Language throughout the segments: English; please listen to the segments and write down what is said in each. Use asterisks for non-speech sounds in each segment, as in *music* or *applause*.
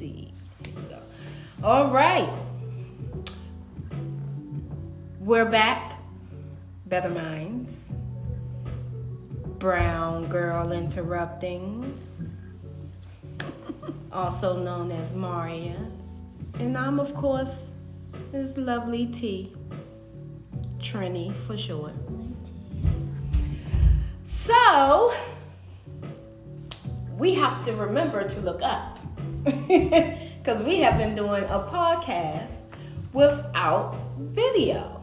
see. All right. We're back. Better Minds. Brown Girl Interrupting. *laughs* also known as Maria. And I'm, of course, this lovely T. Trini for short. So, we have to remember to look up. *laughs* Because we have been doing a podcast without video.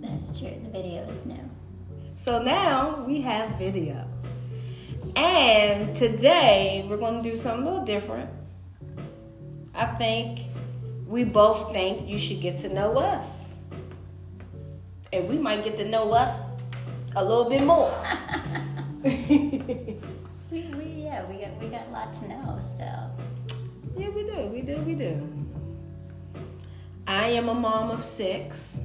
That's true. The video is new. So now we have video. And today we're going to do something a little different. I think we both think you should get to know us. And we might get to know us a little bit more. *laughs* we, we yeah, we got we got a lot to know We do. I am a mom of six.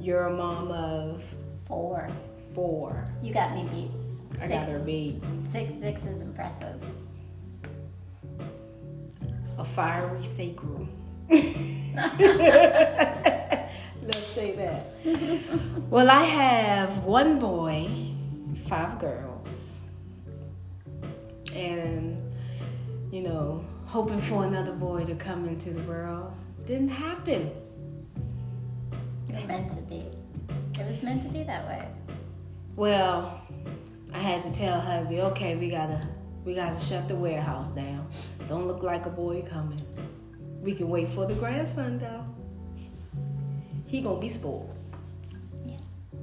You're a mom of Four. four. You got me beat. I got her beat. Six six is impressive. A fiery sacral. *laughs* Let's say that. well, I have one boy, five girls. And, you know, hoping for another boy to come into the world didn't happen. It was meant to be. It was meant to be that way. Well, I had to tell hubby, okay, we gotta we gotta shut the warehouse down. Don't look like a boy coming. We can wait for the grandson though. He gonna be spoiled. Yeah.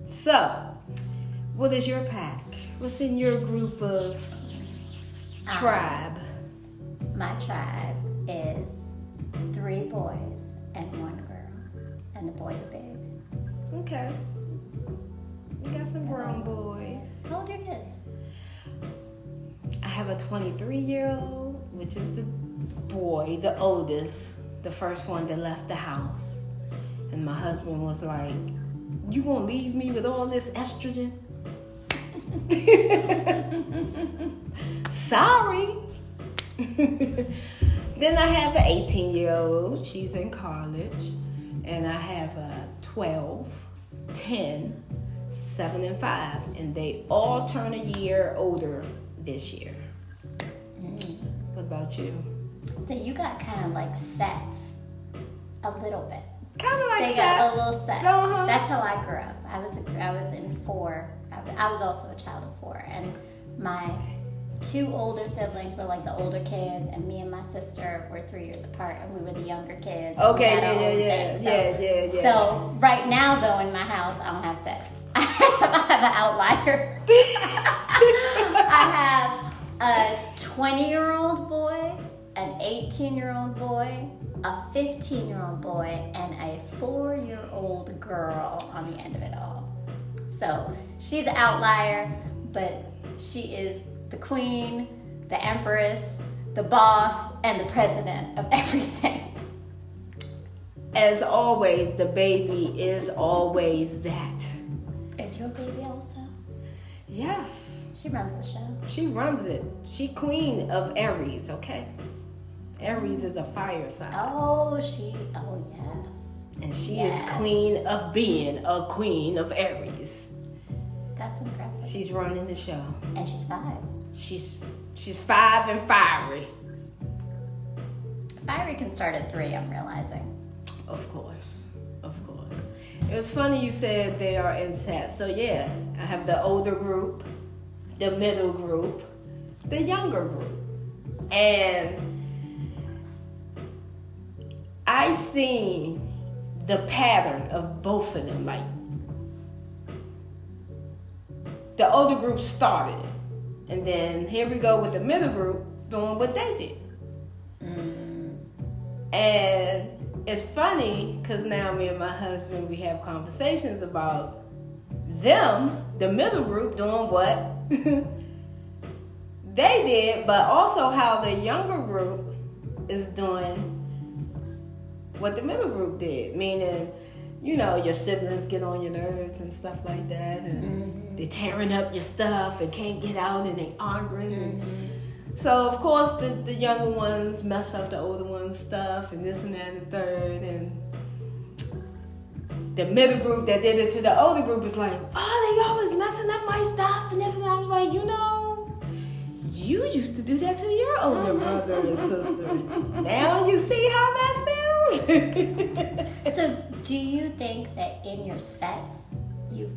So, what is your pack? What's in your group of Um, tribe? My tribe is three boys and one girl. And the boys are big. Okay. We got some grown boys. How old are your kids? I have a 23 year old, which is the boy, the oldest, the first one that left the house. And my husband was like, You gonna leave me with all this estrogen? *laughs* Sorry. *laughs* then I have an 18 year old, she's in college. And I have a 12, 10, 7, and 5. And they all turn a year older this year. What about you? So you got kind of like sets a little bit. Kind of like they got a little set. Uh-huh. That's how I grew up. I was I was in four. I was- I was also a child of four, and my two older siblings were like the older kids, and me and my sister were three years apart, and we were the younger kids. Okay, yeah, yeah, yeah, thing. yeah, yeah, yeah. So right now, though, in my house, I don't have sets. *laughs* I have an outlier. *laughs* I have a 20 year old boy, an 18 year old boy, a 15 year old boy, and a four year old girl on the end of it all. So she's an outlier, but she is the queen, the empress, the boss, and the president of *laughs* everything. As always, the baby is always that. Is your baby also? Yes, She runs the show. she runs it. She queen of Aries, okay? Aries is a fire sign. Oh, she. Oh, yes. And she Yes. is queen of being a queen of Aries. That's impressive. She's running the show. and she's five. She's she's five and fiery. Fiery can start at three, I'm realizing. Of course. Of course. It was funny you said they are in sets. So yeah, I have the older group, the middle group, the younger group. And I seen the pattern of both of them. Like the older group started. And then here we go with the middle group doing what they did. Mm. And it's funny because now me and my husband we have conversations about them, the middle group, doing what *laughs* they did, but also how the younger group is doing what the middle group did. Meaning, you know, your siblings get on your nerves and stuff like that, and mm-hmm. they're tearing up your stuff and can't get out and they arguing. And mm-hmm. So of course the, the younger ones mess up the older ones stuff and this and that and the third and the middle group that did it to the older group is like, oh, they always messing up my stuff and this and that. I was like, you know, you used to do that to your older brother and sister. now you see how that feels. *laughs* So, do you think that in your sets you've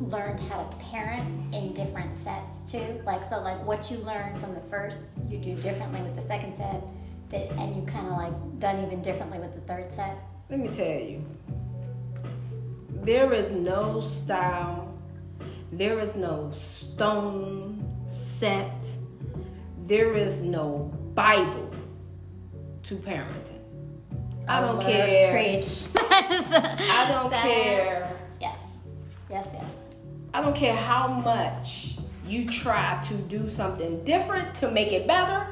learned how to parent in different sets too? Like, so, like what you learned from the first, you do differently with the second set, that, and you kind of like done even differently with the third set. Let me tell you, there is no style, there is no stone set, there is no Bible to parenting. I don't care. Preach. *laughs* I don't That- care. Yes. Yes. Yes. I don't care how much you try to do something different to make it better,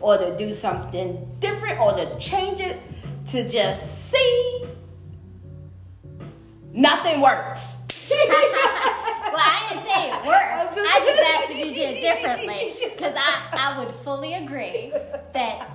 or to do something different, or to change it to just see. Nothing works. *laughs* Well, I didn't say it *laughs* worked. I just asked if you did it differently because I, I would fully agree that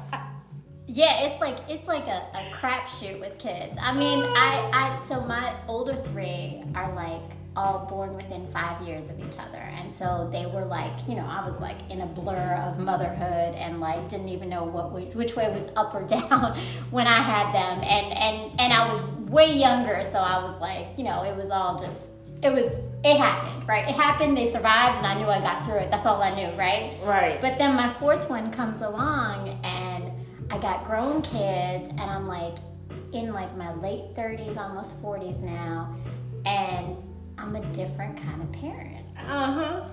yeah, it's like it's like a, a crapshoot with kids. I mean, I, I so my older three are like all born within five years of each other, and so they were like, you know, I was like in a blur of motherhood and like didn't even know what which, which way was up or *laughs* down when I had them, and and and I was way younger, so I was like, you know, it was all just it was it happened, right? It happened, they survived, and I knew I got through it. That's all I knew, right? Right. But then my fourth one comes along, and I got grown kids, and I'm like in like my late 30s, almost 40s now, and I'm a different kind of parent. Uh huh.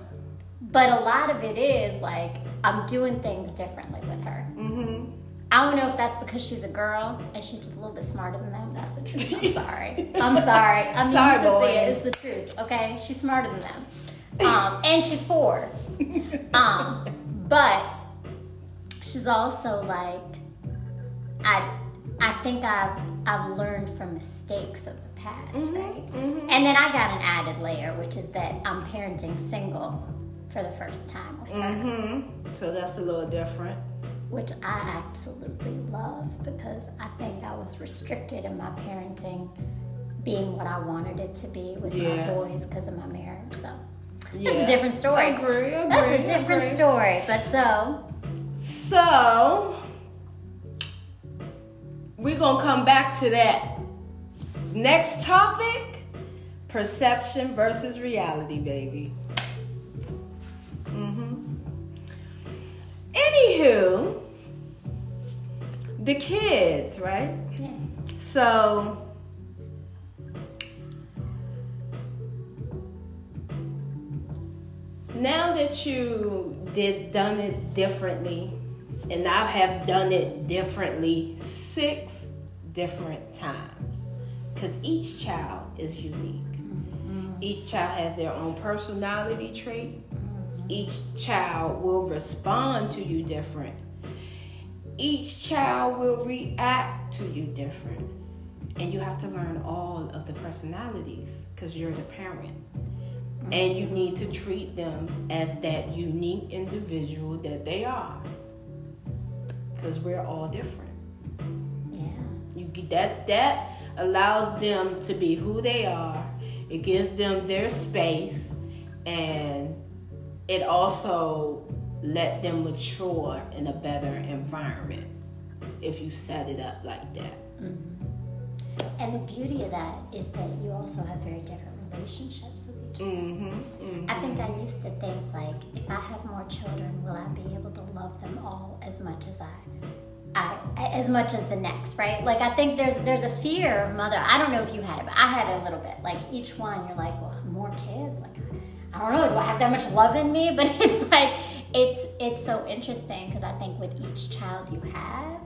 But a lot of it is like I'm doing things differently with her. Mm-hmm. I don't know if that's because she's a girl and she's just a little bit smarter than them. That's the truth. I'm sorry. I'm sorry. I'm Sorry, can see it. boys. It's the truth. Okay, she's smarter than them, um, and she's four. *laughs* Um, but she's also like, I, I think I've I've learned from mistakes of the past, right? And then I got an added layer, which is that I'm parenting single for the first time with Mm-hmm. So that's a little different. which I absolutely love because I think I was restricted in my parenting being what I wanted it to be with Yeah. my boys because of my marriage. So Yeah. that's a different story. Agree, agree, That's a different story. But so So we're gonna come back to that next topic: perception versus reality, baby. Mm-hmm. Anywho, the kids, right? yeah. So now that you did done it differently, and I have done it differently six different times, because each child is unique. Mm-hmm. Each child has their own personality trait. Each child will respond to you different. Each child will react to you different. And you have to learn all of the personalities because you're the parent. And you need to treat them as that unique individual that they are. Because we're all different. Yeah. You get that that allows them to be who they are. It gives them their space and it also let them mature in a better environment if you set it up like that. Mm-hmm. And the beauty of that is that you also have very different relationships other. Mm-hmm. I think I used to think like, if I have more children, will I be able to love them all as much as I, I as much as the next, right? Like I think there's there's a fear of mother. I don't know if you had it, but I had it a little bit. Like each one, you're like, well, more kids. Like I don't know, do I have that much love in me? *laughs* But it's like it's it's so interesting because I think with each child you have,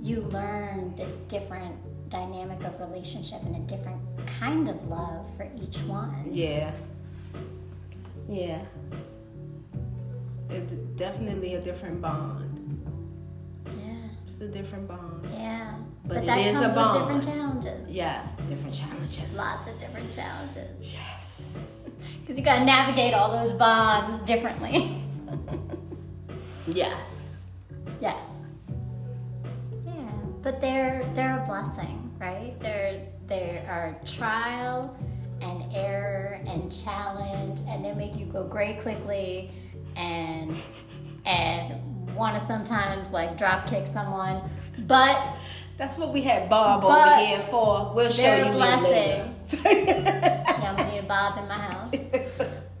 you learn this different dynamic of relationship and a different kind of love for each one. Yeah. Yeah. It's definitely a different bond. Yeah. It's a different bond. Yeah. But But, it that is a comes with bond. different challenges. Yes, different challenges. Lots of different challenges. Yes. *laughs* Because you got to navigate all those bonds differently. *laughs* Yes. Yes. But they're they're a blessing, right? They're they are trial and error and challenge, and they make you go great quickly, and and want to sometimes like drop kick someone, but That's what we had Bob over here for. We'll show they're you a blessing. later. *laughs* yeah, I'm gonna need a bob in my house.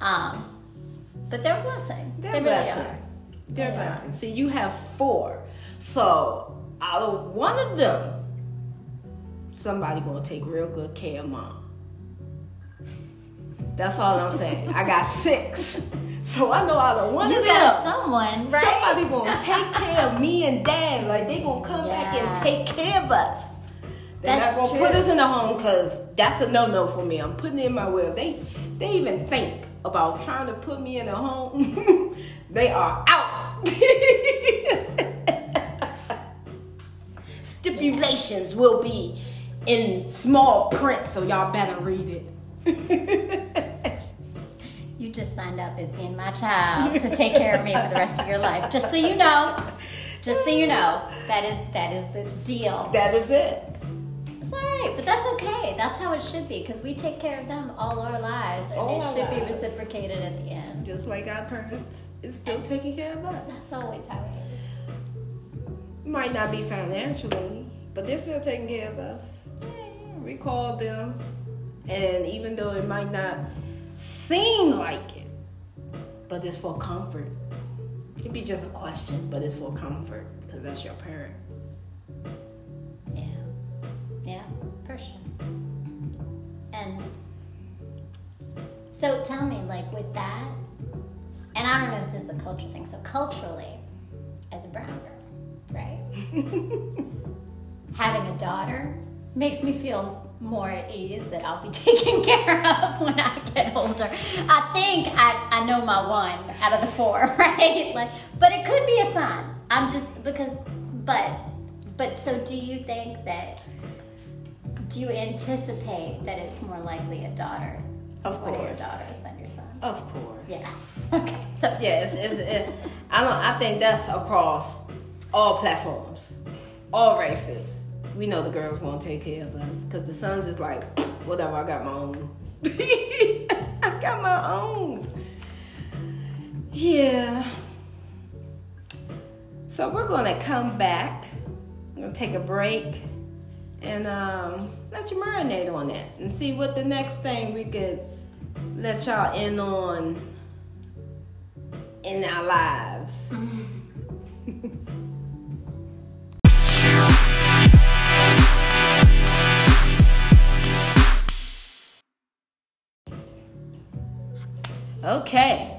Um, but they're a blessing. They're they a really blessing. are. They're a They blessing. See, you have four. So out of one of them, somebody gonna take real good care of mom. That's all I'm saying. I got six. So I know out of one You of got them, someone, right? somebody gonna take care of me and dad. Like they gonna come back and take care of us. They're That's not gonna put us in a home because that's a no no for me. I'm putting it in my will. They they even think about trying to put me in a home. *laughs* they are out. *laughs* Stipulations will be in small print, so y'all better read it. *laughs* You just signed up as being my child to take care of me for the rest of your life. Just so you know. Just so you know. That is that is the deal. that is it. It's all right, but that's okay. That's how it should be because we take care of them all our lives, and All it should be reciprocated at the end. Just like our parents is still taking care of us. That's always how it is. Might not be financially, but they're still taking care of us. We call them, and even though it might not seem like it, but it's for comfort. It'd be just a question, but it's for comfort because that's your parent. Yeah. Yeah, for sure. And so tell me, like with that, and I don't know if this is a cultural thing. So culturally, *laughs* Having a daughter makes me feel more at ease that I'll be *laughs* taken care of when I get older. I think I, I know my one out of the four, *laughs* right? Like, but it could be a son. I'm just because, but, but so do you think that? Do you anticipate that it's more likely a daughter, Of of your course. daughters, than your son? Of course. Yeah. Okay. So Yes, it's, it, I don't. I think that's across all platforms, all races. We know the girls gonna take care of us because the sons is like, whatever. I got my own. *laughs* I got my own. Yeah. So we're gonna come back. We're gonna take a break and um, let you marinate on that and see what the next thing we could let y'all in on in our lives. *laughs* okay,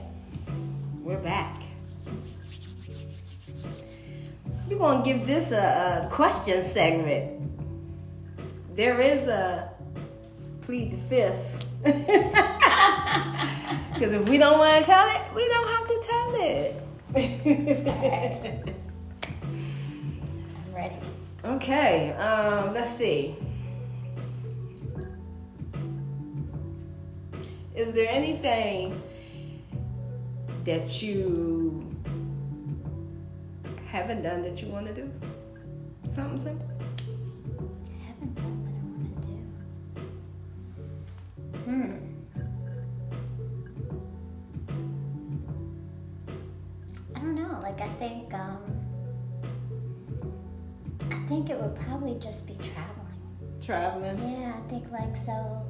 we're back. We're gonna give this a, a question segment. There is a plead the fifth. *laughs* Because if we don't want to tell it, we don't have to tell it. *laughs* I'm ready. okay, um, let's see. Is there anything that you haven't done that you want to do? Something simple? I haven't done what I want to do. Hmm. I don't know. Like I think, um, I think it would probably just be traveling. Traveling? Yeah, I think like so.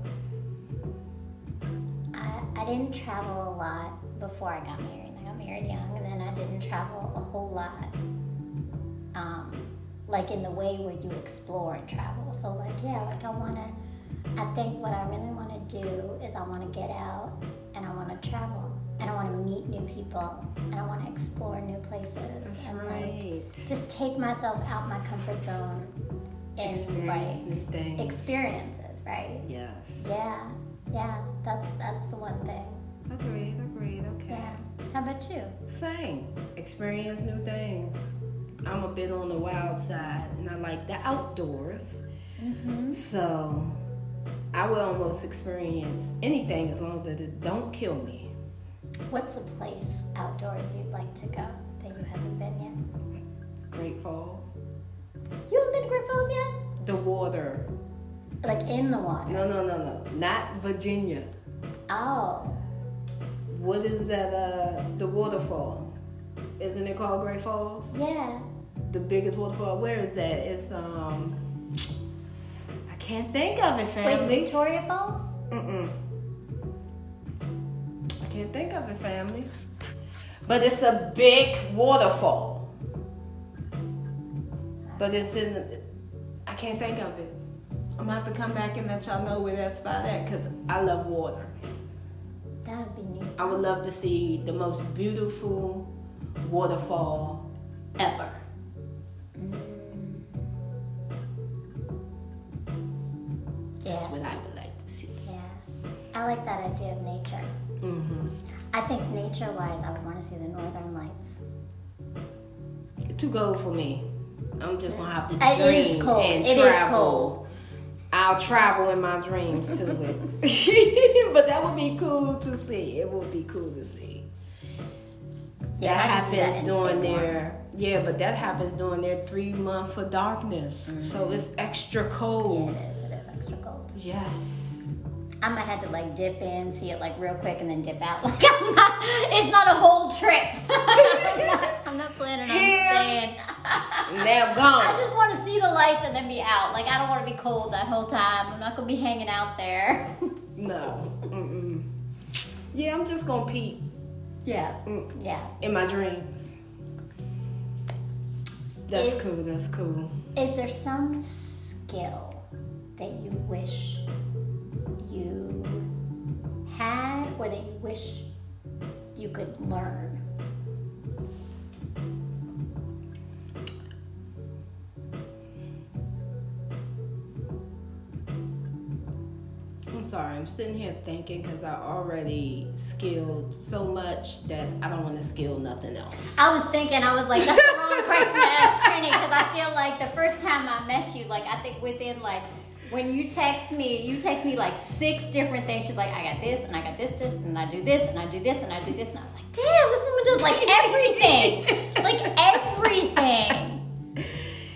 I I didn't travel a lot before I got married. I got married young, and then I didn't travel a whole lot. Um, like in the way where you explore and travel. So like yeah, like I wanna. I think what I really want to do is I want to get out and I want to travel and I want to meet new people and I want to explore new places. That's and like, just take myself out my comfort zone and Experience like new things. experiences, right? Yes. Yeah, yeah, that's that's the one thing. Agreed, agreed, okay. Yeah. How about you? Same. Experience new things. I'm a bit on the wild side and I like the outdoors. Mm-hmm. So I will almost experience anything as long as it don't kill me. What's a place outdoors you'd like to go that you Haven't been yet. Great Falls. You haven't been to Great Falls yet? The water. Like in the water. No, no, no, no. Not Virginia. Oh. What is that? Uh, the waterfall. Isn't it called Great Falls? Yeah. The biggest waterfall. Where is that? It's um. I can't think of it, family. Wait. Victoria Falls? Mm-mm. I can't think of it, family. But it's a big waterfall. But it's in. I can't think of it. I'm gonna have to come back and let y'all know where that spot at, cause I love water. That would be neat. I would love to see the most beautiful waterfall ever. That's Yeah. what I would like to see. Yeah. I like that idea of nature. hmm I think nature wise, I would want to see the northern lights. Too cold for me. I'm just gonna have to It dream and It travel. I'll travel in my dreams to it, *laughs* but that would be cool to see. It would be cool to see. Yeah, that could that happens during stay warm. their yeah, but that happens during their three month for darkness. So it's extra cold. Mm-hmm. Yeah, it is. It is extra cold. Yes. I might have to like dip in, see it like real quick, and then dip out. *laughs* Like I'm not, it's not a whole trip. I'm, *laughs* not, I'm not planning on Here. staying. Now gone. I just want to see the lights and then be out. Like I don't want to be cold that whole time. I'm not gonna be hanging out there. No. Mm-mm. Yeah, I'm just gonna peep yeah, Mm. yeah. in my dreams. That's Is- cool. That's cool. Is there some skill that you wish or that you wish you could learn? I'm sorry. I'm sitting here thinking because I already skilled so much that I don't want to skill nothing else. I was thinking, I was like, that's the wrong question to ask Trini because I feel like the first time I met you, like I think within like when you text me, you text me like six different things. She's like, I got this and I got this, this, and I do this and I do this and I do this, and I was like, damn, this woman does like everything, *laughs* like everything.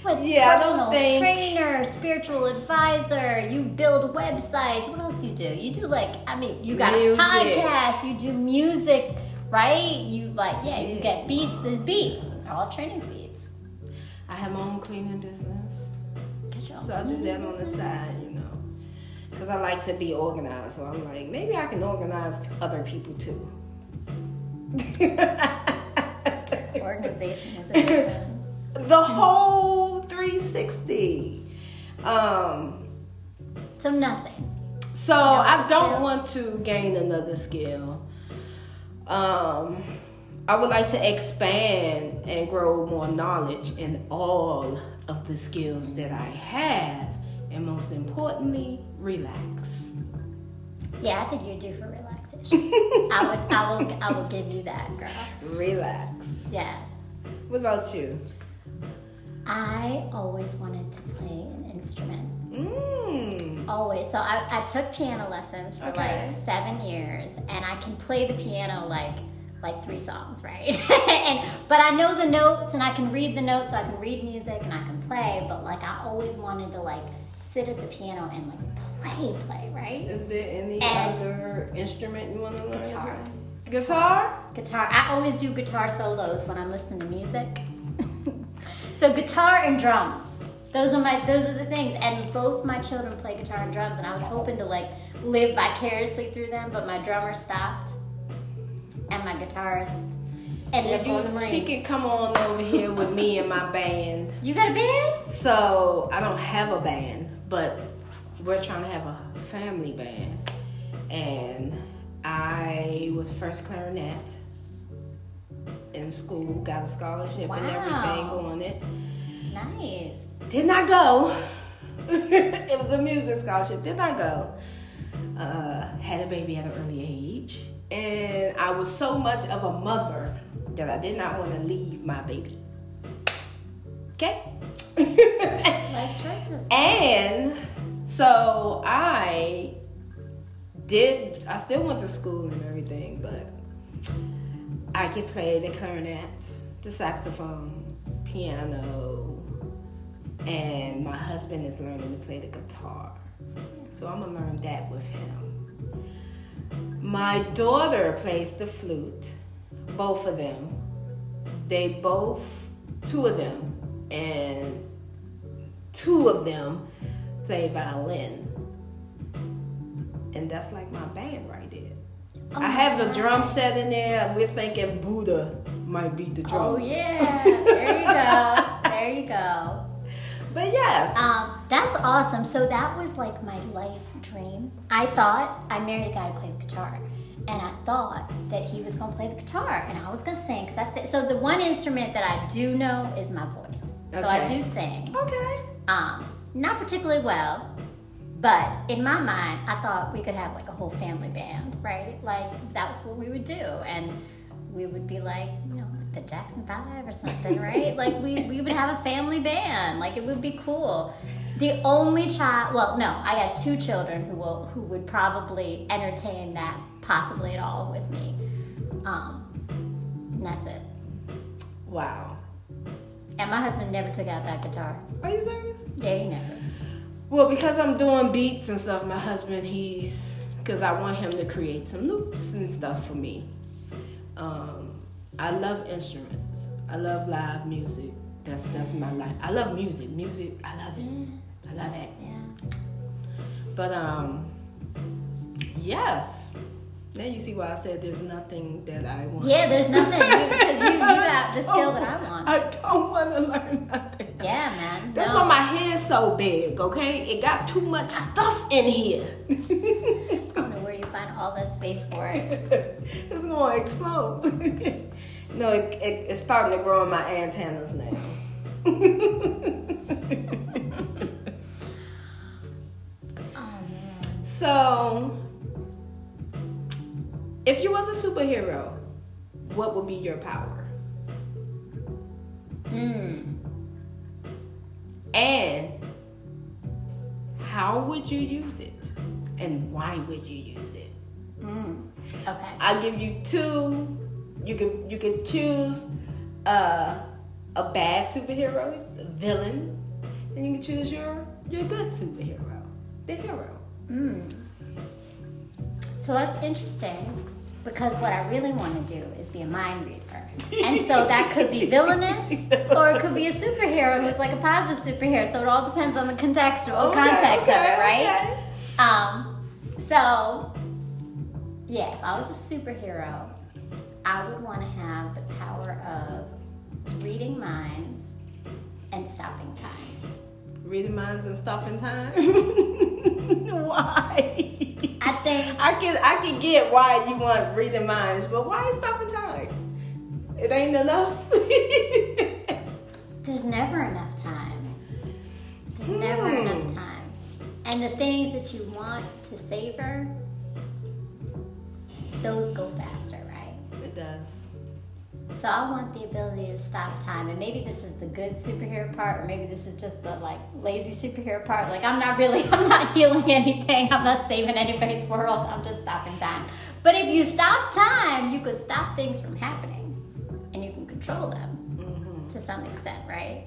But Yeah, I don't personal think- trainer, spiritual advisor, you build websites. What else you do? You do like, I mean, you got Music. a podcast, you do music, right? You like, yeah, you Yes, get beats. There's beats, all training beats. I have my own cleaning business. So I do that on the side, you know. Because I like to be organized. So I'm like, maybe I can organize other people too. *laughs* Organization is a *laughs* the whole 360. Um, So nothing. so I don't skill? want to gain another skill. Um, I would like to expand and grow more knowledge in all of the skills that I have, and most importantly, relax. Yeah, I think you're due for relaxation. *laughs* I would, I will, I will give you that, girl. Relax. Yes. What about you? I always wanted to play an instrument. Mm. Always. So I, I took piano lessons for Okay. like seven years, and I can play the piano like like three songs, right? *laughs* and but I know the notes, and I can read the notes, so I can read music and I can play. But like I always wanted to like sit at the piano and like play, play, right? Is there any And- other instrument you want to learn? Guitar. Guitar? Guitar. I always do guitar solos when I'm listening to music. *laughs* so guitar and drums. Those are my those are the things. And both my children play guitar and drums and I was hoping to like live vicariously through them, but my drummer stopped. And my guitarist and the You, she can come on over here with me and my band. *laughs* you got a band? So I don't have a band, but we're trying to have a family band. And I was first clarinet in school, got a scholarship and everything on it. Nice. Did not go. *laughs* it was a music scholarship. Did not go. Uh, had a baby at an early age, and I was so much of a mother that I did not want to leave my baby. Okay. *laughs* Life choices. and so I did. I still went to school and everything, but I can play the clarinet, the saxophone, piano, and my husband is learning to play the guitar. So I'm gonna learn that with him. My daughter plays the flute, both of them. They both, two of them, and two of them play violin. And that's like my band right there. I have the drum set in there. We're thinking Buddha might be the drum. Oh yeah, there you go. there you go. *laughs* But yes. Um, that's awesome. So that was like my life dream. I thought I married a guy to play the guitar, and I thought that he was gonna play the guitar, and I was gonna sing. Cause I it. So the one instrument that I do know is my voice. So I do sing. okay. Um, not particularly well, but in my mind, I thought we could have like a whole family band, right? Like that was what we would do, and we would be like, you know, the Jackson Five or something, right? *laughs* like we we would have a family band, like it would be cool. The only child, well, no, I got two children who will who would probably entertain that possibly at all with me. Um, and that's it. Wow. And my husband never took out that guitar. Are you serious? Yeah, he never. Well, because I'm doing beats and stuff, my husband, he's because I want him to create some loops and stuff for me. Um, I love instruments. I love live music. That's that's my life. I love music. Music, I love it. I love it. Yeah. But um, yes. Now you see why I said there's nothing that I want. Yeah, there's nothing because you, you *laughs* got the skill that I want. I don't want to learn nothing. Yeah, man. That's no. why my head's so big, okay? It got too much stuff in here. I don't know where you find all the space for it. *laughs* it's gonna explode. *laughs* no, it, it, it's starting to grow in my antennas now. So, if you was a superhero, what would be your power? Mm. And how would you use it? And why would you use it? Mm. Okay. I'll give you two. You could you could choose uh, a bad superhero, a villain, and you can choose your your good superhero, the hero. Mm. So that's interesting because what I really want to do is be a mind reader. And so that could be *laughs* villainous or it could be a superhero who's like a positive superhero. So it all depends on the contextual Okay, context of it, right? okay. Um, so, yeah, if I was a superhero, I would want to have the power of reading minds and stopping time. Reading minds and stopping time. *laughs* why? I think I can I can get why you want reading minds, but why is stopping time? It ain't enough. *laughs* there's never enough time. There's never Hmm. enough time. And the things that you want to savor, those go faster, right? it does. So I want the ability to stop time, and maybe this is the good superhero part, or maybe this is just the like lazy superhero part. Like I'm not really, *laughs* I'm not healing anything. I'm not saving anybody's world. I'm just stopping time. But if you stop time, you could stop things from happening, and you can control them mm-hmm. to some extent, right?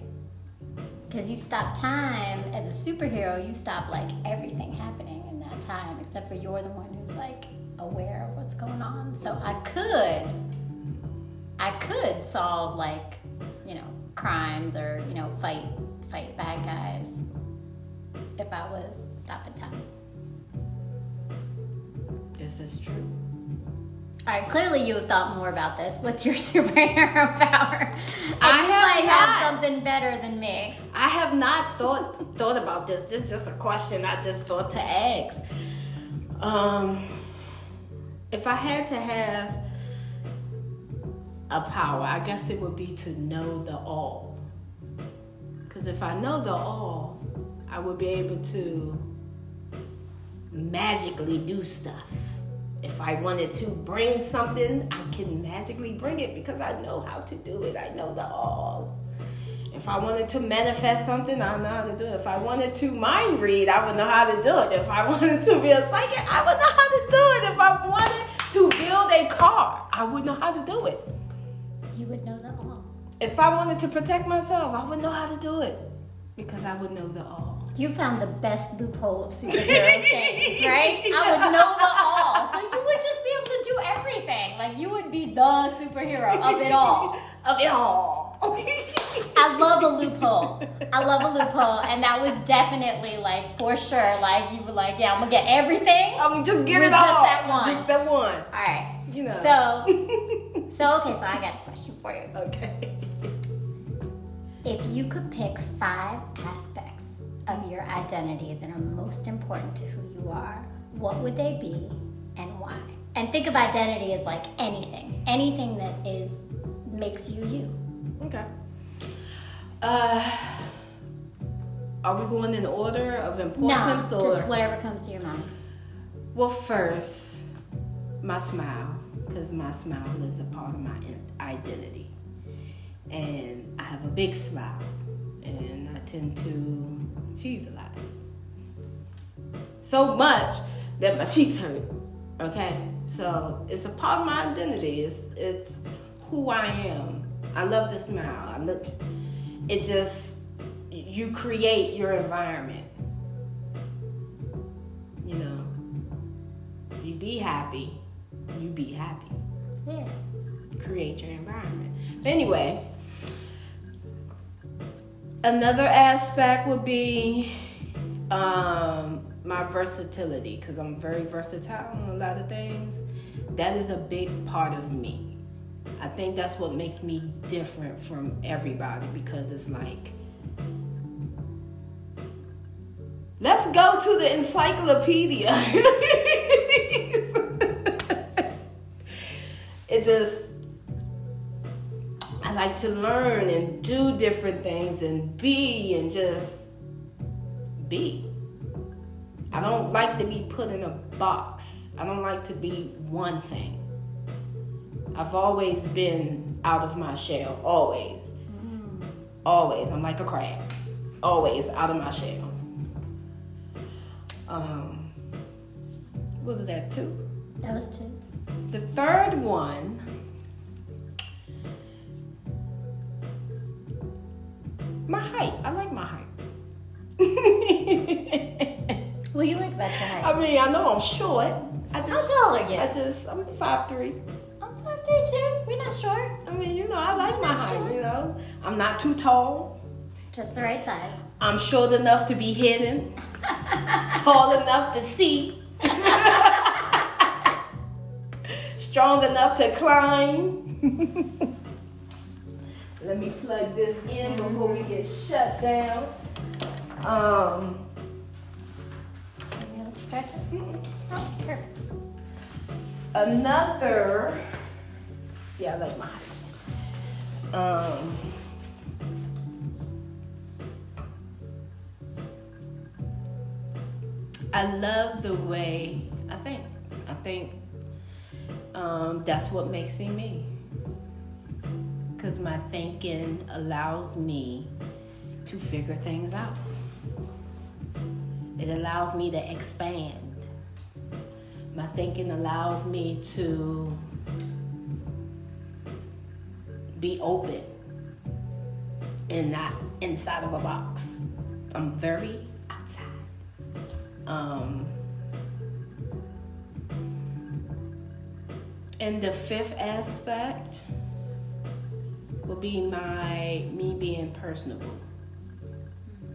Because you stop time as a superhero, you stop like everything happening in that time, except for you're the one who's like aware of what's going on. So I could, I could solve like, you know, crimes or you know fight fight bad guys if I was stopping time. This is true. All right, clearly you have thought more about this. What's your *laughs* superhero power? And I you have might have something better than me. I have not thought thought about this. This is just a question I just thought to ask. Um, if I had to have a power, I guess it would be to know the all. Because if I know the all, I would be able to magically do stuff. If I wanted to bring something, I can magically bring it because I know how to do it. I know the all. If I wanted to manifest something, I know how to do it. If I wanted to mind read, I would know how to do it. If I *laughs* wanted to be a psychic, I would know how to do it. If I wanted to build a car, I would know how to do it. You would know that all. if I wanted to protect myself, I would know how to do it because I would know the all. You found the best loophole of *laughs* superhero things, right? I would know the all. So you would just be able to do everything. Like you would be the superhero of it all. *laughs* Of it all. *laughs* I love a loophole. I love a loophole. And that was definitely like for sure. Like you were like, yeah, I'm gonna get everything. I'm just get it just all. that one. Just that one. Alright. You know. So so okay, so I got for you. okay. If you could pick five aspects of your identity that are most important to who you are, what would they be and why? And think of identity as like anything, anything that is makes you you. Okay. Uh, are we going in order of No, importance or? just whatever comes to your mind. Well, first, my smile, because my smile is a part of my identity. And I have a big smile, and I tend to cheese a lot. So much that my cheeks hurt. Okay? So it's a part of my identity. It's, it's who I am. I love to smile. I look, it just, you create your environment. You know, if you be happy, you be happy. Yeah. Create your environment. But anyway, another aspect would be um, my versatility because I'm very versatile on a lot of things. That is a big part of me. I think that's what makes me different from everybody because it's like, let's go to the encyclopedia. *laughs* *laughs* it just I like to learn and do different things and be and just be. I don't like to be put in a box. I don't like to be one thing. I've always been out of my shell, always. Always. I'm like a crab. Always out of my shell. Um what was that two? That was two. The third one, my height. I like my height. *laughs* Do you like about your height? I mean, I know I'm short. I How tall are you? I just, I'm five three. I'm five three too. We're not short. I mean, you know, I like my height. short. You know, I'm not too tall. Just the right size. I'm short enough to be hidden, *laughs* tall enough to see, *laughs* strong enough to climb. Let me plug this in before we get shut down. Um, another, yeah, I like my height. Um, I love the way I think. I think um, that's what makes me me. Because my thinking allows me to figure things out. It allows me to expand. My thinking allows me to be open and not inside of a box. I'm very outside. Um, and the fifth aspect will be my me being personable.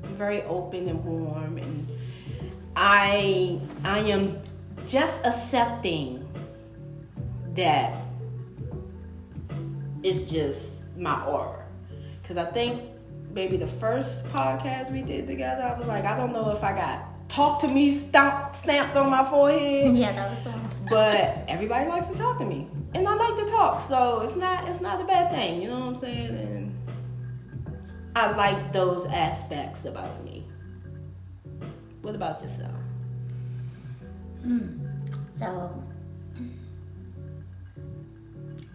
Very open and warm and I I am just accepting that it's just my aura. Cause I think maybe the first podcast we did together, I was like, I don't know if I got talk to me stamp, stamped on my forehead, Yeah, that was one. but everybody likes to talk to me, and I like to talk, so it's not it's not a bad thing. You know what I'm saying? And I like those aspects about me. What about yourself? So,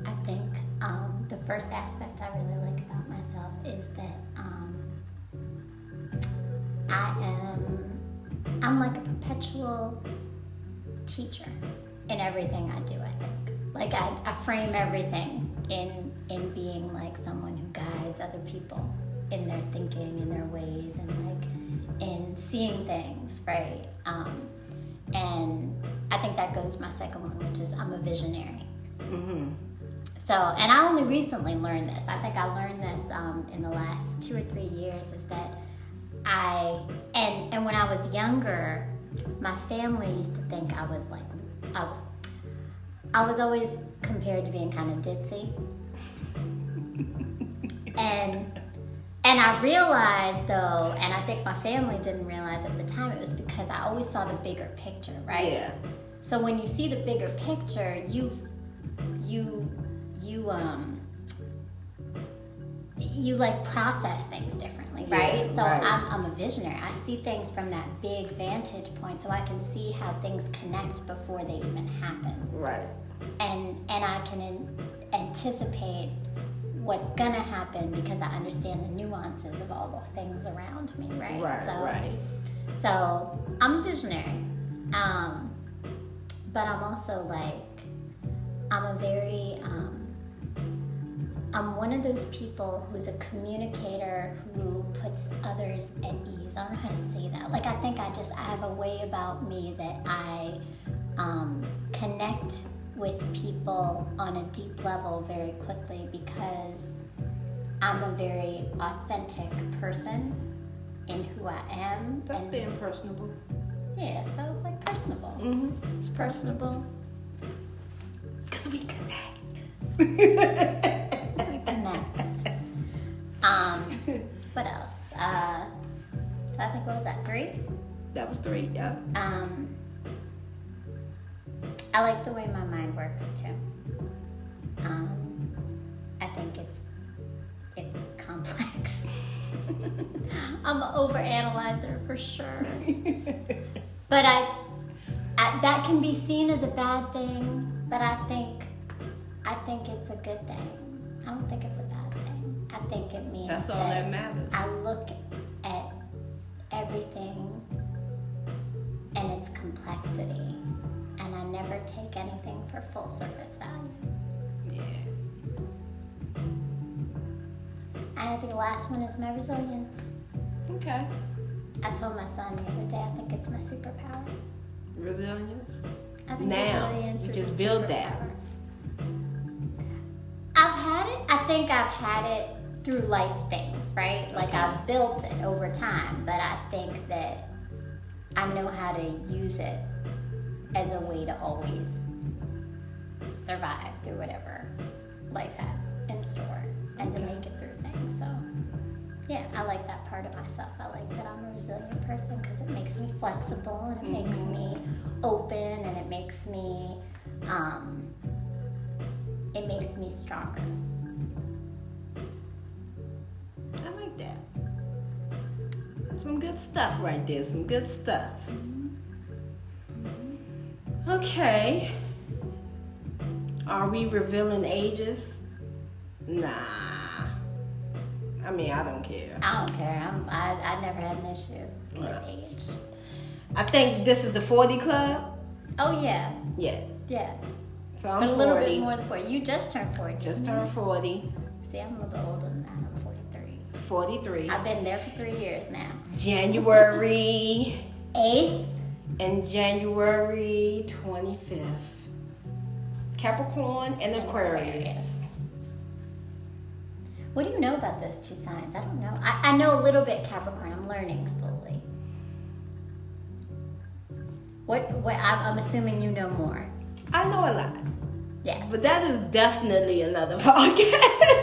I think um, the first aspect I really like about myself is that um, I am, I'm like a perpetual teacher in everything I do, I think. Like, I, I frame everything in in being like someone who guides other people in their thinking, in their ways, and like in seeing things, right? Um, and I think that goes to my second one, which is I'm a visionary. Mm-hmm. So, and I only recently learned this. I think I learned this um, in the last two or three years. Is that I and and when I was younger, my family used to think I was like I was I was always compared to being kind of ditzy, *laughs* and and I realized though, and I think my family didn't realize at the time, it was because I always saw the bigger picture, right? Yeah. So when you see the bigger picture, you you you um you like process things differently, right? Yeah, so right. I'm, I'm a visionary. I see things from that big vantage point, so I can see how things connect before they even happen, Right. and and I can an anticipate what's gonna happen because I understand the nuances of all the things around me, right? Right. so, right. so I'm a visionary. Um, but I'm also like, I'm a very, um, I'm one of those people who's a communicator who puts others at ease. I don't know how to say that. Like, I think I just, I have a way about me that I um, connect with people on a deep level very quickly because I'm a very authentic person in who I am. That's and- being personable. yeah, so it's like personable. Mm-hmm. It's personable. Because we connect. *laughs* Um, *laughs* what else? Uh, so I think what was that? Three. that was three. Yeah. Um, I like the way my mind works too. Um, I think it's it's complex. *laughs* I'm an overanalyzer for sure. *laughs* But I, I, that can be seen as a bad thing. But I think, I think it's a good thing. I don't think it's a bad think it means That's all that matters. I look at everything and its complexity, and I never take anything for full surface value. Yeah. And I think the last one is my resilience. Okay. I told my son the other day, I think it's my superpower. Resilience. I think Now, resilience you is just build that. I've had it. I think I've had it through life things, right? Like Okay. I've built it over time, but I think that I know how to use it as a way to always survive through whatever life has in store and to make it through things. So, yeah, I like that part of myself. I like that I'm a resilient person because it makes me flexible and it makes Mhm. me open and it makes me um, it makes me stronger. I like that. Some good stuff right there. Some good stuff. Okay. Are we revealing ages? Nah. I mean, I don't care. I don't care. I'm, I I never had an issue with age. I think this is the 40 club. Oh yeah, Yeah. yeah. So I'm but a 40. little bit more than forty. You just turned forty. Just turned 40. See, I'm a little bit older than that. I'm forty-three. I've been there for three years now. January Eighth. and January 25th. Capricorn and Aquarius. What do you know about those two signs? I don't know. I, I know a little bit Capricorn. I'm learning slowly. What? What? I'm, I'm assuming you know more. I know a lot, Yes. but that is definitely another *laughs* podcast.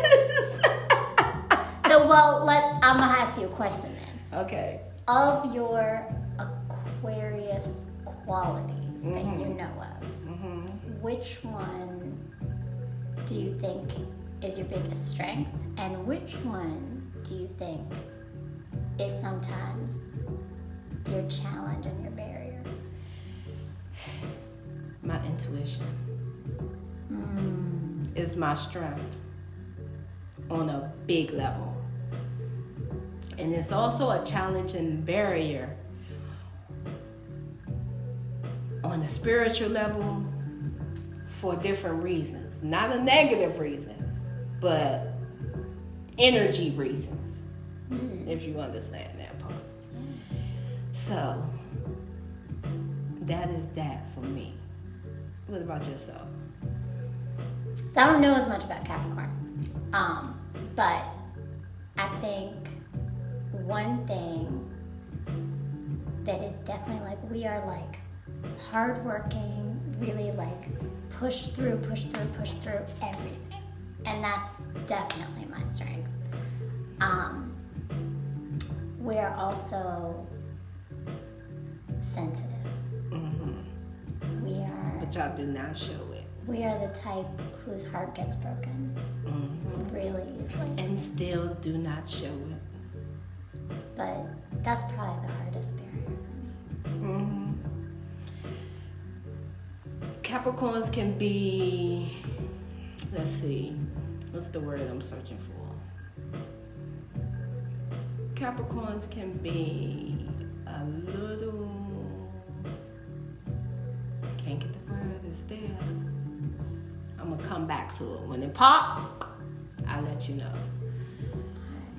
Well, let I'm gonna ask you a question then. okay. Of your Aquarius qualities that you Mhm. know of, hmm which one do you think is your biggest strength, and which one do you think is sometimes your challenge and your barrier? My intuition Hmm. is my strength on a big level. And it's also a challenge and barrier on the spiritual level for different reasons. Not a negative reason, but energy reasons, if you understand that part. So that is that for me. What about yourself? So I don't know as much about Capricorn, um, but I think one thing that is definitely like we are like hardworking, really like push through, push through, push through everything, and that's definitely my strength. Um, we are also sensitive. We are But y'all do not show it. we are the type whose heart gets broken really easily. And still do not show it. But that's probably the hardest barrier for me. Mm-hmm. Capricorns can be, let's see, what's the word I'm searching for? Capricorns can be a little, can't get the word, it's there. I'm gonna come back to it. When it pop, I'll let you know.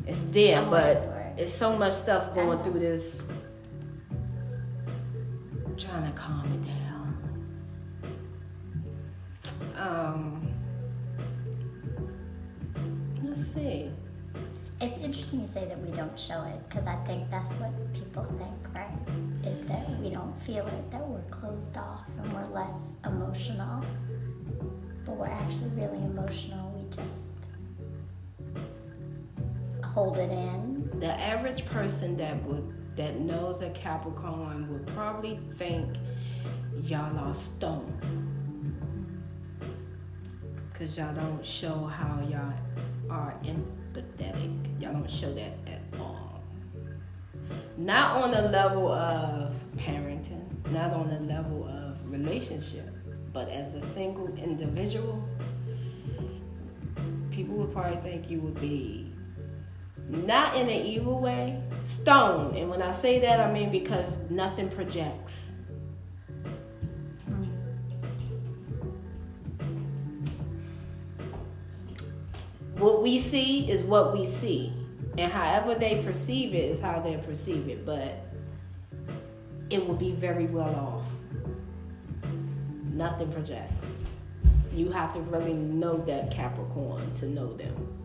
It's there, oh but for it. It's so much stuff going through this. I'm trying to calm it down. Um, let's see. It's interesting you say that we don't show it because I think that's what people think, right? Is that we don't feel it, that we're closed off and we're less emotional. But we're actually really emotional. We just hold it in. The average person that would that knows a Capricorn would probably think y'all are stone. Cause y'all don't show how y'all are empathetic. Y'all don't show that at all. Not on the level of parenting, not on the level of relationship, but as a single individual, people would probably think you would be not in an evil way, stone. And when I say that, I mean because nothing projects. What we see is what we see. And however they perceive it is how they perceive it. But it will be very well off. Nothing projects. You have to really know that Capricorn to know them.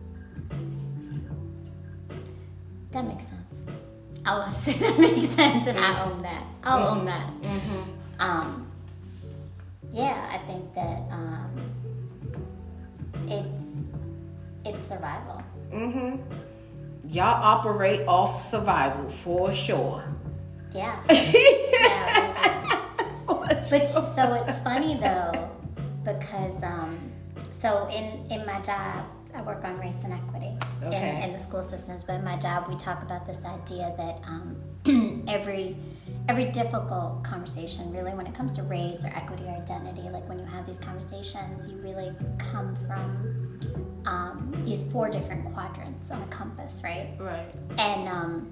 That makes sense. I'll have to say *laughs* that makes sense and I own that. I'll own that. Um, yeah, I think that um, it's it's survival. Mm-hmm. Y'all operate off survival for sure. Yeah. *laughs* yeah. But so it's funny though, because um, so in in my job, I work on race and equity Okay. in, in the school systems. But in my job, we talk about this idea that um, *clears throat* every every difficult conversation, really, when it comes to race or equity or identity, like when you have these conversations, you really come from um, these four different quadrants on a compass, right? Right. And um,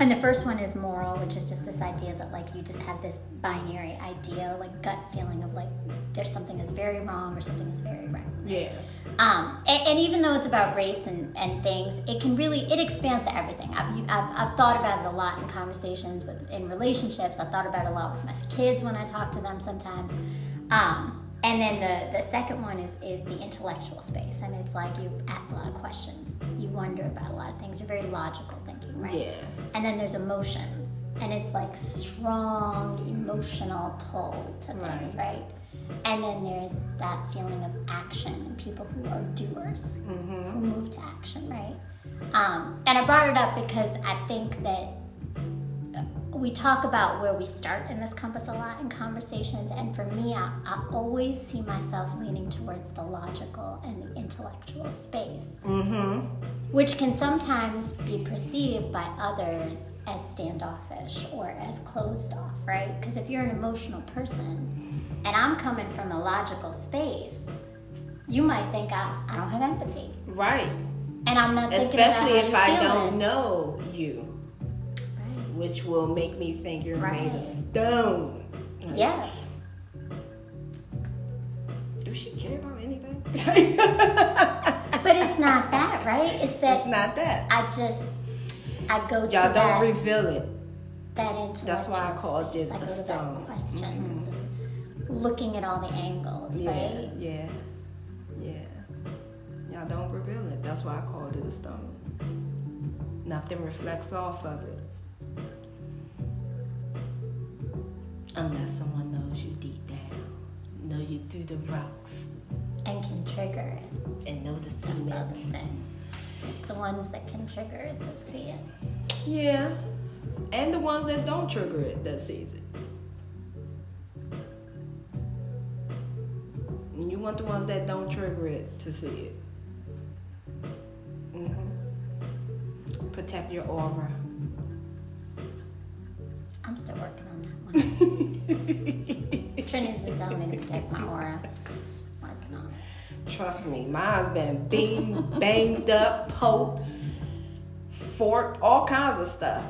and the first one is moral, which is just this idea that like you just have this binary idea, like gut feeling of like there's something that's very wrong or something that's very right. Yeah. Um, and, and even though it's about race and, and things, it can really it expands to everything. I've, I've, I've thought about it a lot in conversations with in relationships. I've thought about it a lot with my kids when I talk to them sometimes. Um, and then the, the second one is is the intellectual space, and it's like you ask a lot of questions, you wonder about a lot of things. You're very logical thinking, right? Yeah. And then there's emotions, and it's like strong emotional pull to things, right? And then there's that feeling of action and people who are doers, who move to action, right? Um, and I brought it up because I think that we talk about where we start in this compass a lot in conversations, and for me, I, I always see myself leaning towards the logical and the intellectual space Mm-hmm. which can sometimes be perceived by others as standoffish or as closed off, right? Because if you're an emotional person and I'm coming from a logical space, you might think I, I don't have empathy. Right. And I'm not thinking Especially if I you're don't know you. Which will make me think you're made of stone. Like, Yeah. Do she care about anything? *laughs* *laughs* but it's not that, right? It's that It's not that. I just I go to Y'all don't that, reveal it. that intellectual That's why I called it I a stone. questions mm-hmm. and looking at all the angles, Yeah, right? yeah, yeah. Y'all don't reveal it. That's why I called it a stone. Nothing reflects off of it. Unless someone knows you deep down, know you through the rocks, And can trigger it. and know the That's the other cement. It's the ones that can trigger it that see it. Yeah, and the ones that don't trigger it that sees it. And you want the ones that don't trigger it to see it. hmm Protect your aura. I'm still working on that one. Trinity's been telling me to protect my aura. Working on it. Trust me, mine's been banged up, poked, forked, all kinds of stuff.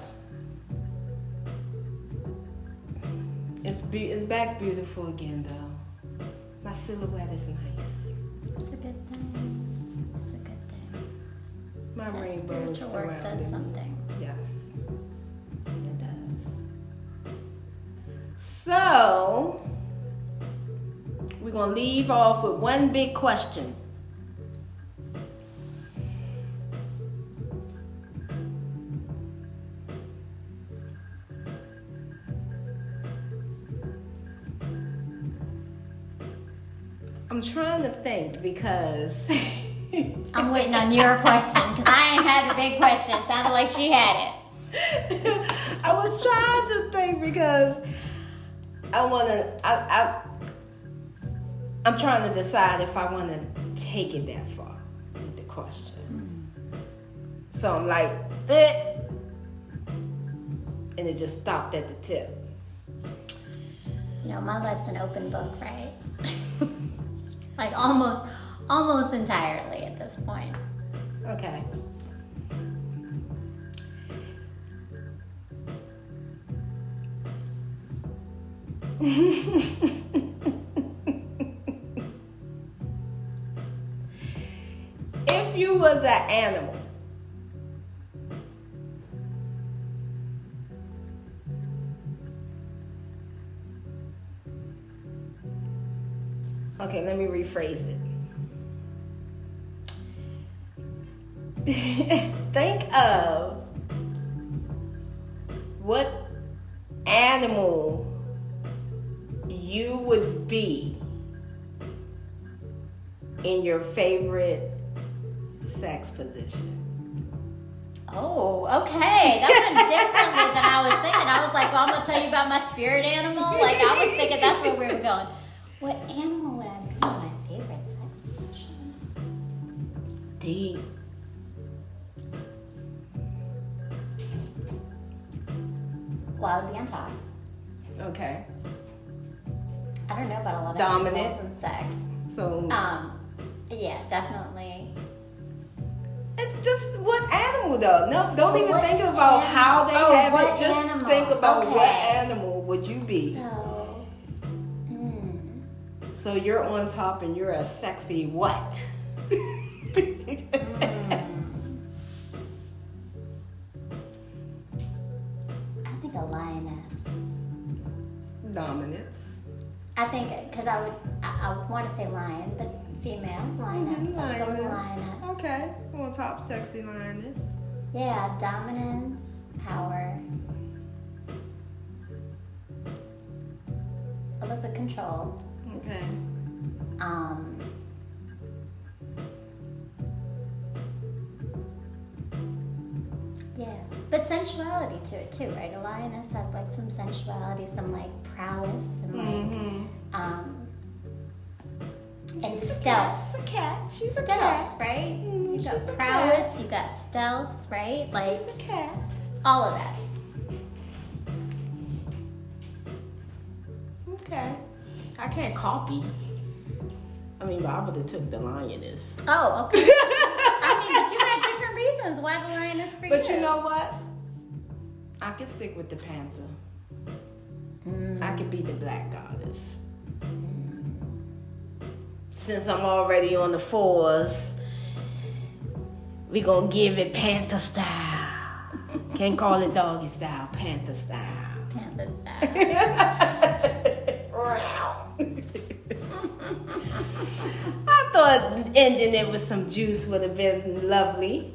It's be- it's back beautiful again though. My silhouette is nice. It's a good thing. It's a good thing. My That rainbow is spiritual work does something. So we're gonna leave off with one big question. I'm trying to think because *laughs* I'm waiting on your question because I ain't had the big question. It sounded like she had it. *laughs* I was trying to think because I want to. I, I I'm trying to decide if I want to take it that far with the question. So I'm like, eh, and it just stopped at the tip. You know, my life's an open book, right? *laughs* like almost, almost entirely at this point. Okay. *laughs* if you was an animal, okay, let me rephrase it. *laughs* think of what animal you would be in your favorite sex position. Oh, okay. That went differently than I was thinking. I was like, well, I'm gonna tell you about my spirit animal. Like I was thinking that's where we were going. What animal would I be in my favorite sex position? Deep. Well, I would be on top. Okay. I don't know about a lot of Dominant. and sex. So Um, yeah, definitely. it's just what animal though? No, don't even What think about animal? how they Oh, have it. Just animal? think about what animal would you be. So, mm, So you're on top and you're a sexy what? I think a lioness. *laughs* Dominance. I think because I would, I, I want to say lion, but females, lioness. I'll lioness. Okay. Well, top, sexy lioness. Yeah, dominance, power, a little bit control. Okay. Um, yeah, but sensuality to it too, right? A lioness has like some sensuality, some like prowess, and like Mm-hmm. um, and She's a stealth. She's a cat. She's a stealth, cat. right? Mm, you got prowess, you got stealth, right? Like She's a cat. all of that. Okay. I can't copy. I mean, but I would have took the lioness. Oh, okay. *laughs* I mean, but you had different reasons why the lion is for But you. you know what? I can stick with the panther. Mm. I could be the black goddess. Since I'm already on the fours We gonna give it panther style. Can't call it doggy style, panther style. Panther style. *laughs* I thought ending it with some juice would have been lovely.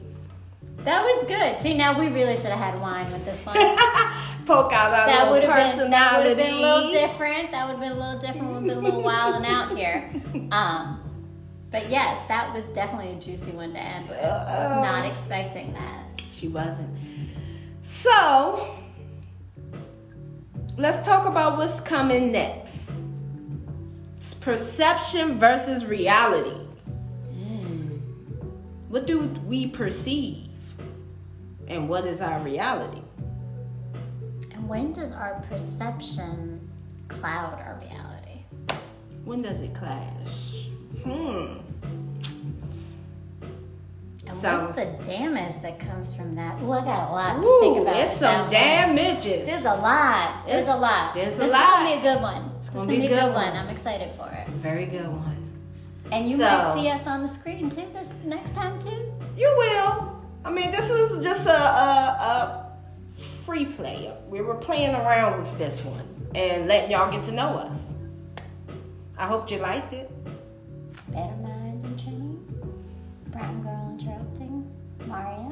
That was good. See, now we really should have had wine with this one. *laughs* Poke out our That little have been that would have been a little different. That would have been a little different. Have been a little wild and out here. *laughs* Um, but yes, that was definitely a juicy one to end with. I was not expecting that. She wasn't. So, let's talk about what's coming next. Perception versus reality. What do we perceive? And what is our reality? And when does our perception cloud our reality? When does it clash? Hmm. And Sounds- what's the damage that comes from that? Well, I got a lot to Ooh, think about. with some damages. There's a lot. There's It's- a lot. there's a this lot. is gonna be a good one. It's gonna gonna, be a a good good one. one. I'm excited for it. Very good one. And you So- might see us on the screen too this next time too. You will. I mean, this was just a, a, a free play. We were playing around with this one and letting y'all get to know us. I hope you liked it. Better Minds and Training. Brown Girl Interrupting. Maria.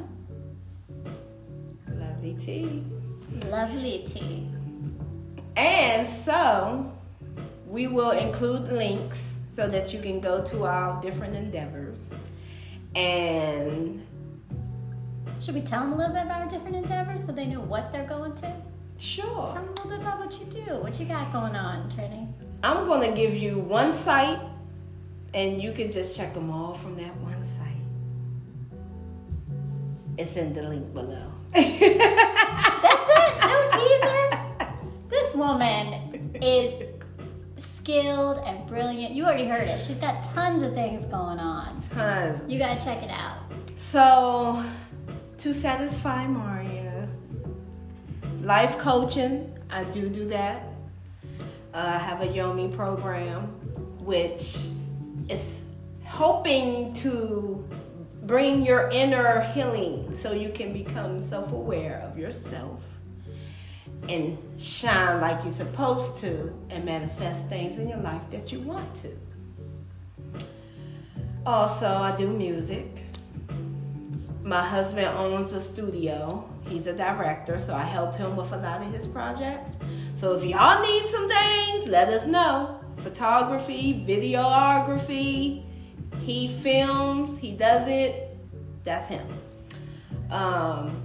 Lovely T. Lovely T. And so, we will include links so that you can go to our different endeavors. And Should we tell them a little bit about our different endeavors so they know what they're going to? Sure. Tell them a little bit about what you do, what you got going on, Trini. I'm going to give you one site and you can just check them all from that one site. It's in the link below. That's it. No *laughs* teaser. This woman is skilled and brilliant. You already heard it. She's got tons of things going on. Tons. You gotta check it out. So, to satisfy Maria, life coaching, I do do that. Uh, I have a Yomi program, which is hoping to bring your inner healing so you can become self aware of yourself and shine like you're supposed to and manifest things in your life that you want to. Also, I do music. My husband owns a studio. He's a director, so I help him with a lot of his projects. So if y'all need some things, let us know. Photography, videography, he films, he does it. That's him. Um,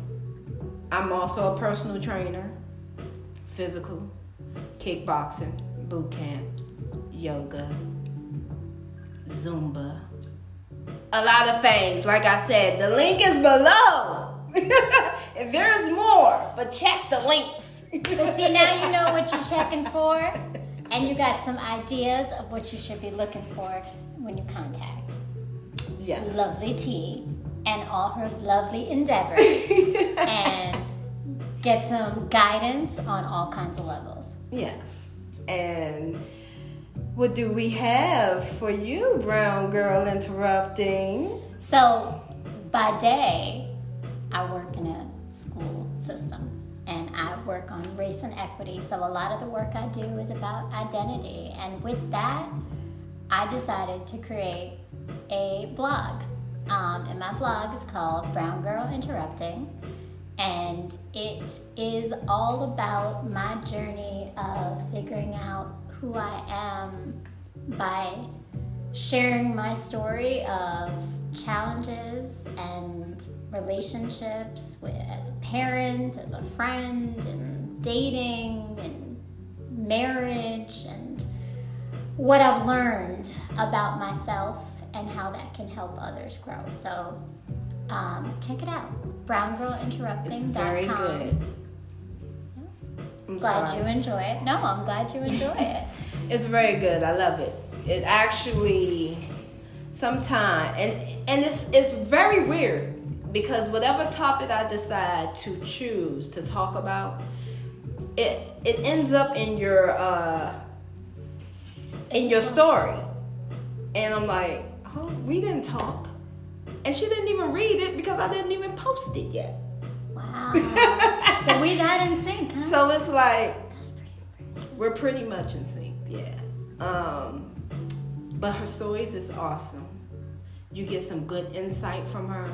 I'm also a personal trainer, physical, kickboxing, boot camp, yoga, Zumba a lot of things. Like I said, the link is below. *laughs* if there's more, but check the links. See, now you know what you're *laughs* checking for, and you got some ideas of what you should be looking for when you contact yes. Lovely T and all her lovely endeavors, *laughs* and get some guidance on all kinds of levels. Yes. And what do we have for you, brown girl interrupting? So, by day, I work in a school system and I work on race and equity. So, a lot of the work I do is about identity. And with that, I decided to create a blog. Um, and my blog is called Brown Girl Interrupting. And it is all about my journey of figuring out who I am by sharing my story of challenges and relationships with, as a parent, as a friend, and dating and marriage, and what I've learned about myself and how that can help others grow. So um, check it out browngirlinterrupting.com. It's very good. I'm Glad sorry. you enjoy it. No, I'm glad you enjoy it. *laughs* It's very good. I love it. It actually sometimes and and it's it's very weird because whatever topic I decide to choose to talk about, it it ends up in your uh in your story. And I'm like, oh, we didn't talk. And she didn't even read it because I didn't even post it yet. Wow. so we got in sync, huh? So it's like That's pretty we're pretty much in sync, yeah. Um, but her stories is awesome. You get some good insight from her.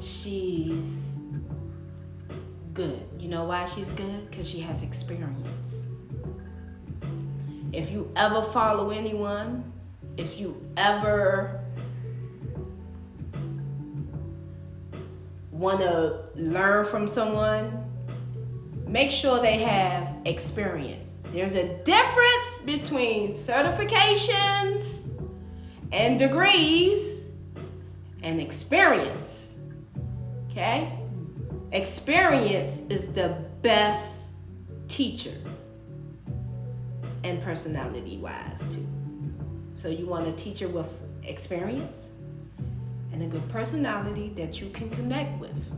She's good. You know why she's good? Because she has experience. If you ever follow anyone, if you ever want to learn from someone, make sure they have experience. There's a difference between certifications and degrees and experience. Okay? Experience is the best teacher and personality wise, too. So, you want a teacher with experience and a good personality that you can connect with.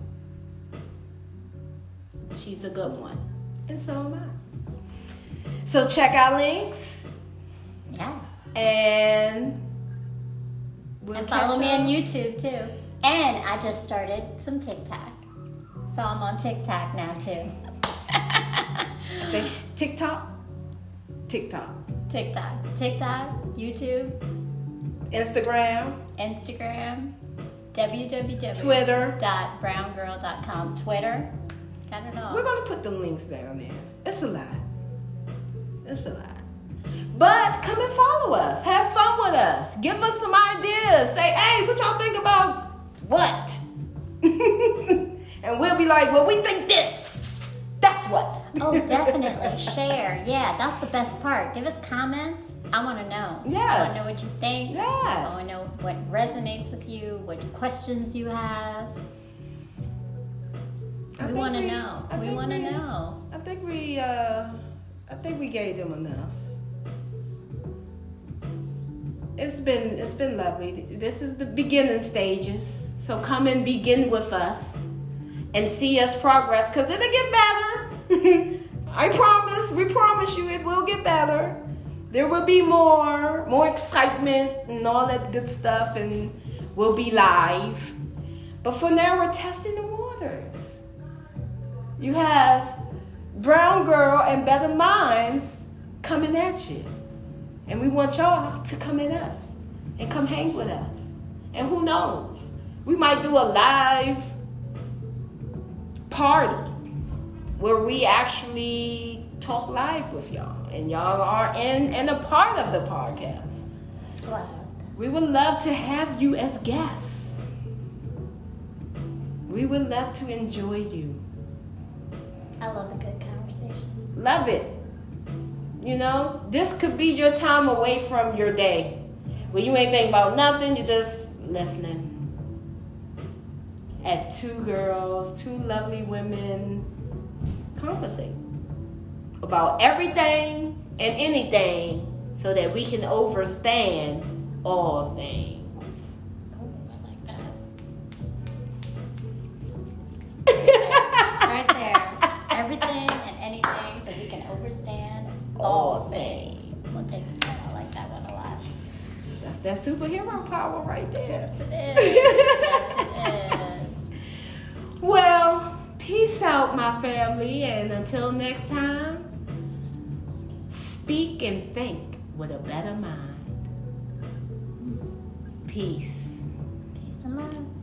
She's a good one, and so am I. So, check our links Yeah. and we'll And follow me on. YouTube too. And I just started some TikTok. So I'm on TikTok now too. I think she- TikTok, TikTok, TikTok. TikTok, YouTube, Instagram, Instagram, www.browngirl.com, Twitter. Got it all. We're gonna put the links down there. It's a lot. It's a lot. But come and follow us. Have fun with us. Give us some ideas. Say, hey, what y'all think about what? *laughs* and we'll be like, well, we think this. That's what. Oh, *laughs* definitely. Share. Yeah, that's the best part. Give us comments. I want to know. Yes. I want to know what you think. Yes. I want to know what resonates with you, what questions you have. I We want to know. I We want to know. I think we uh I think we gave them enough. It's been it's been lovely. This is the beginning stages. So come and begin with us and see us progress cuz it'll get better. *laughs* I promise. We promise you it will get better. There will be more more excitement and all that good stuff and we'll be live. But for now we're testing the waters. You have Brown Girl and Better Minds coming at you. And we want y'all to come at us and come hang with us. And who knows? We might do a live party where we actually talk live with y'all. And y'all are in and a part of the podcast. Wow. We would love to have you as guests. We would love to enjoy you. I love a good conversation. Love it. You know, this could be your time away from your day. Where you ain't thinking about nothing, you're just listening. At two girls, two lovely women conversate about everything and anything so that we can understand all things. Oh, I like that. right there. *laughs* Everything and anything so we can understand all All things. We'll take that. I like that one a lot. That's that superhero power right there. Yes, it is. yes, it is. *laughs* Well, peace out, my family, and until next time, speak and think with a better mind. Peace. Peace and love.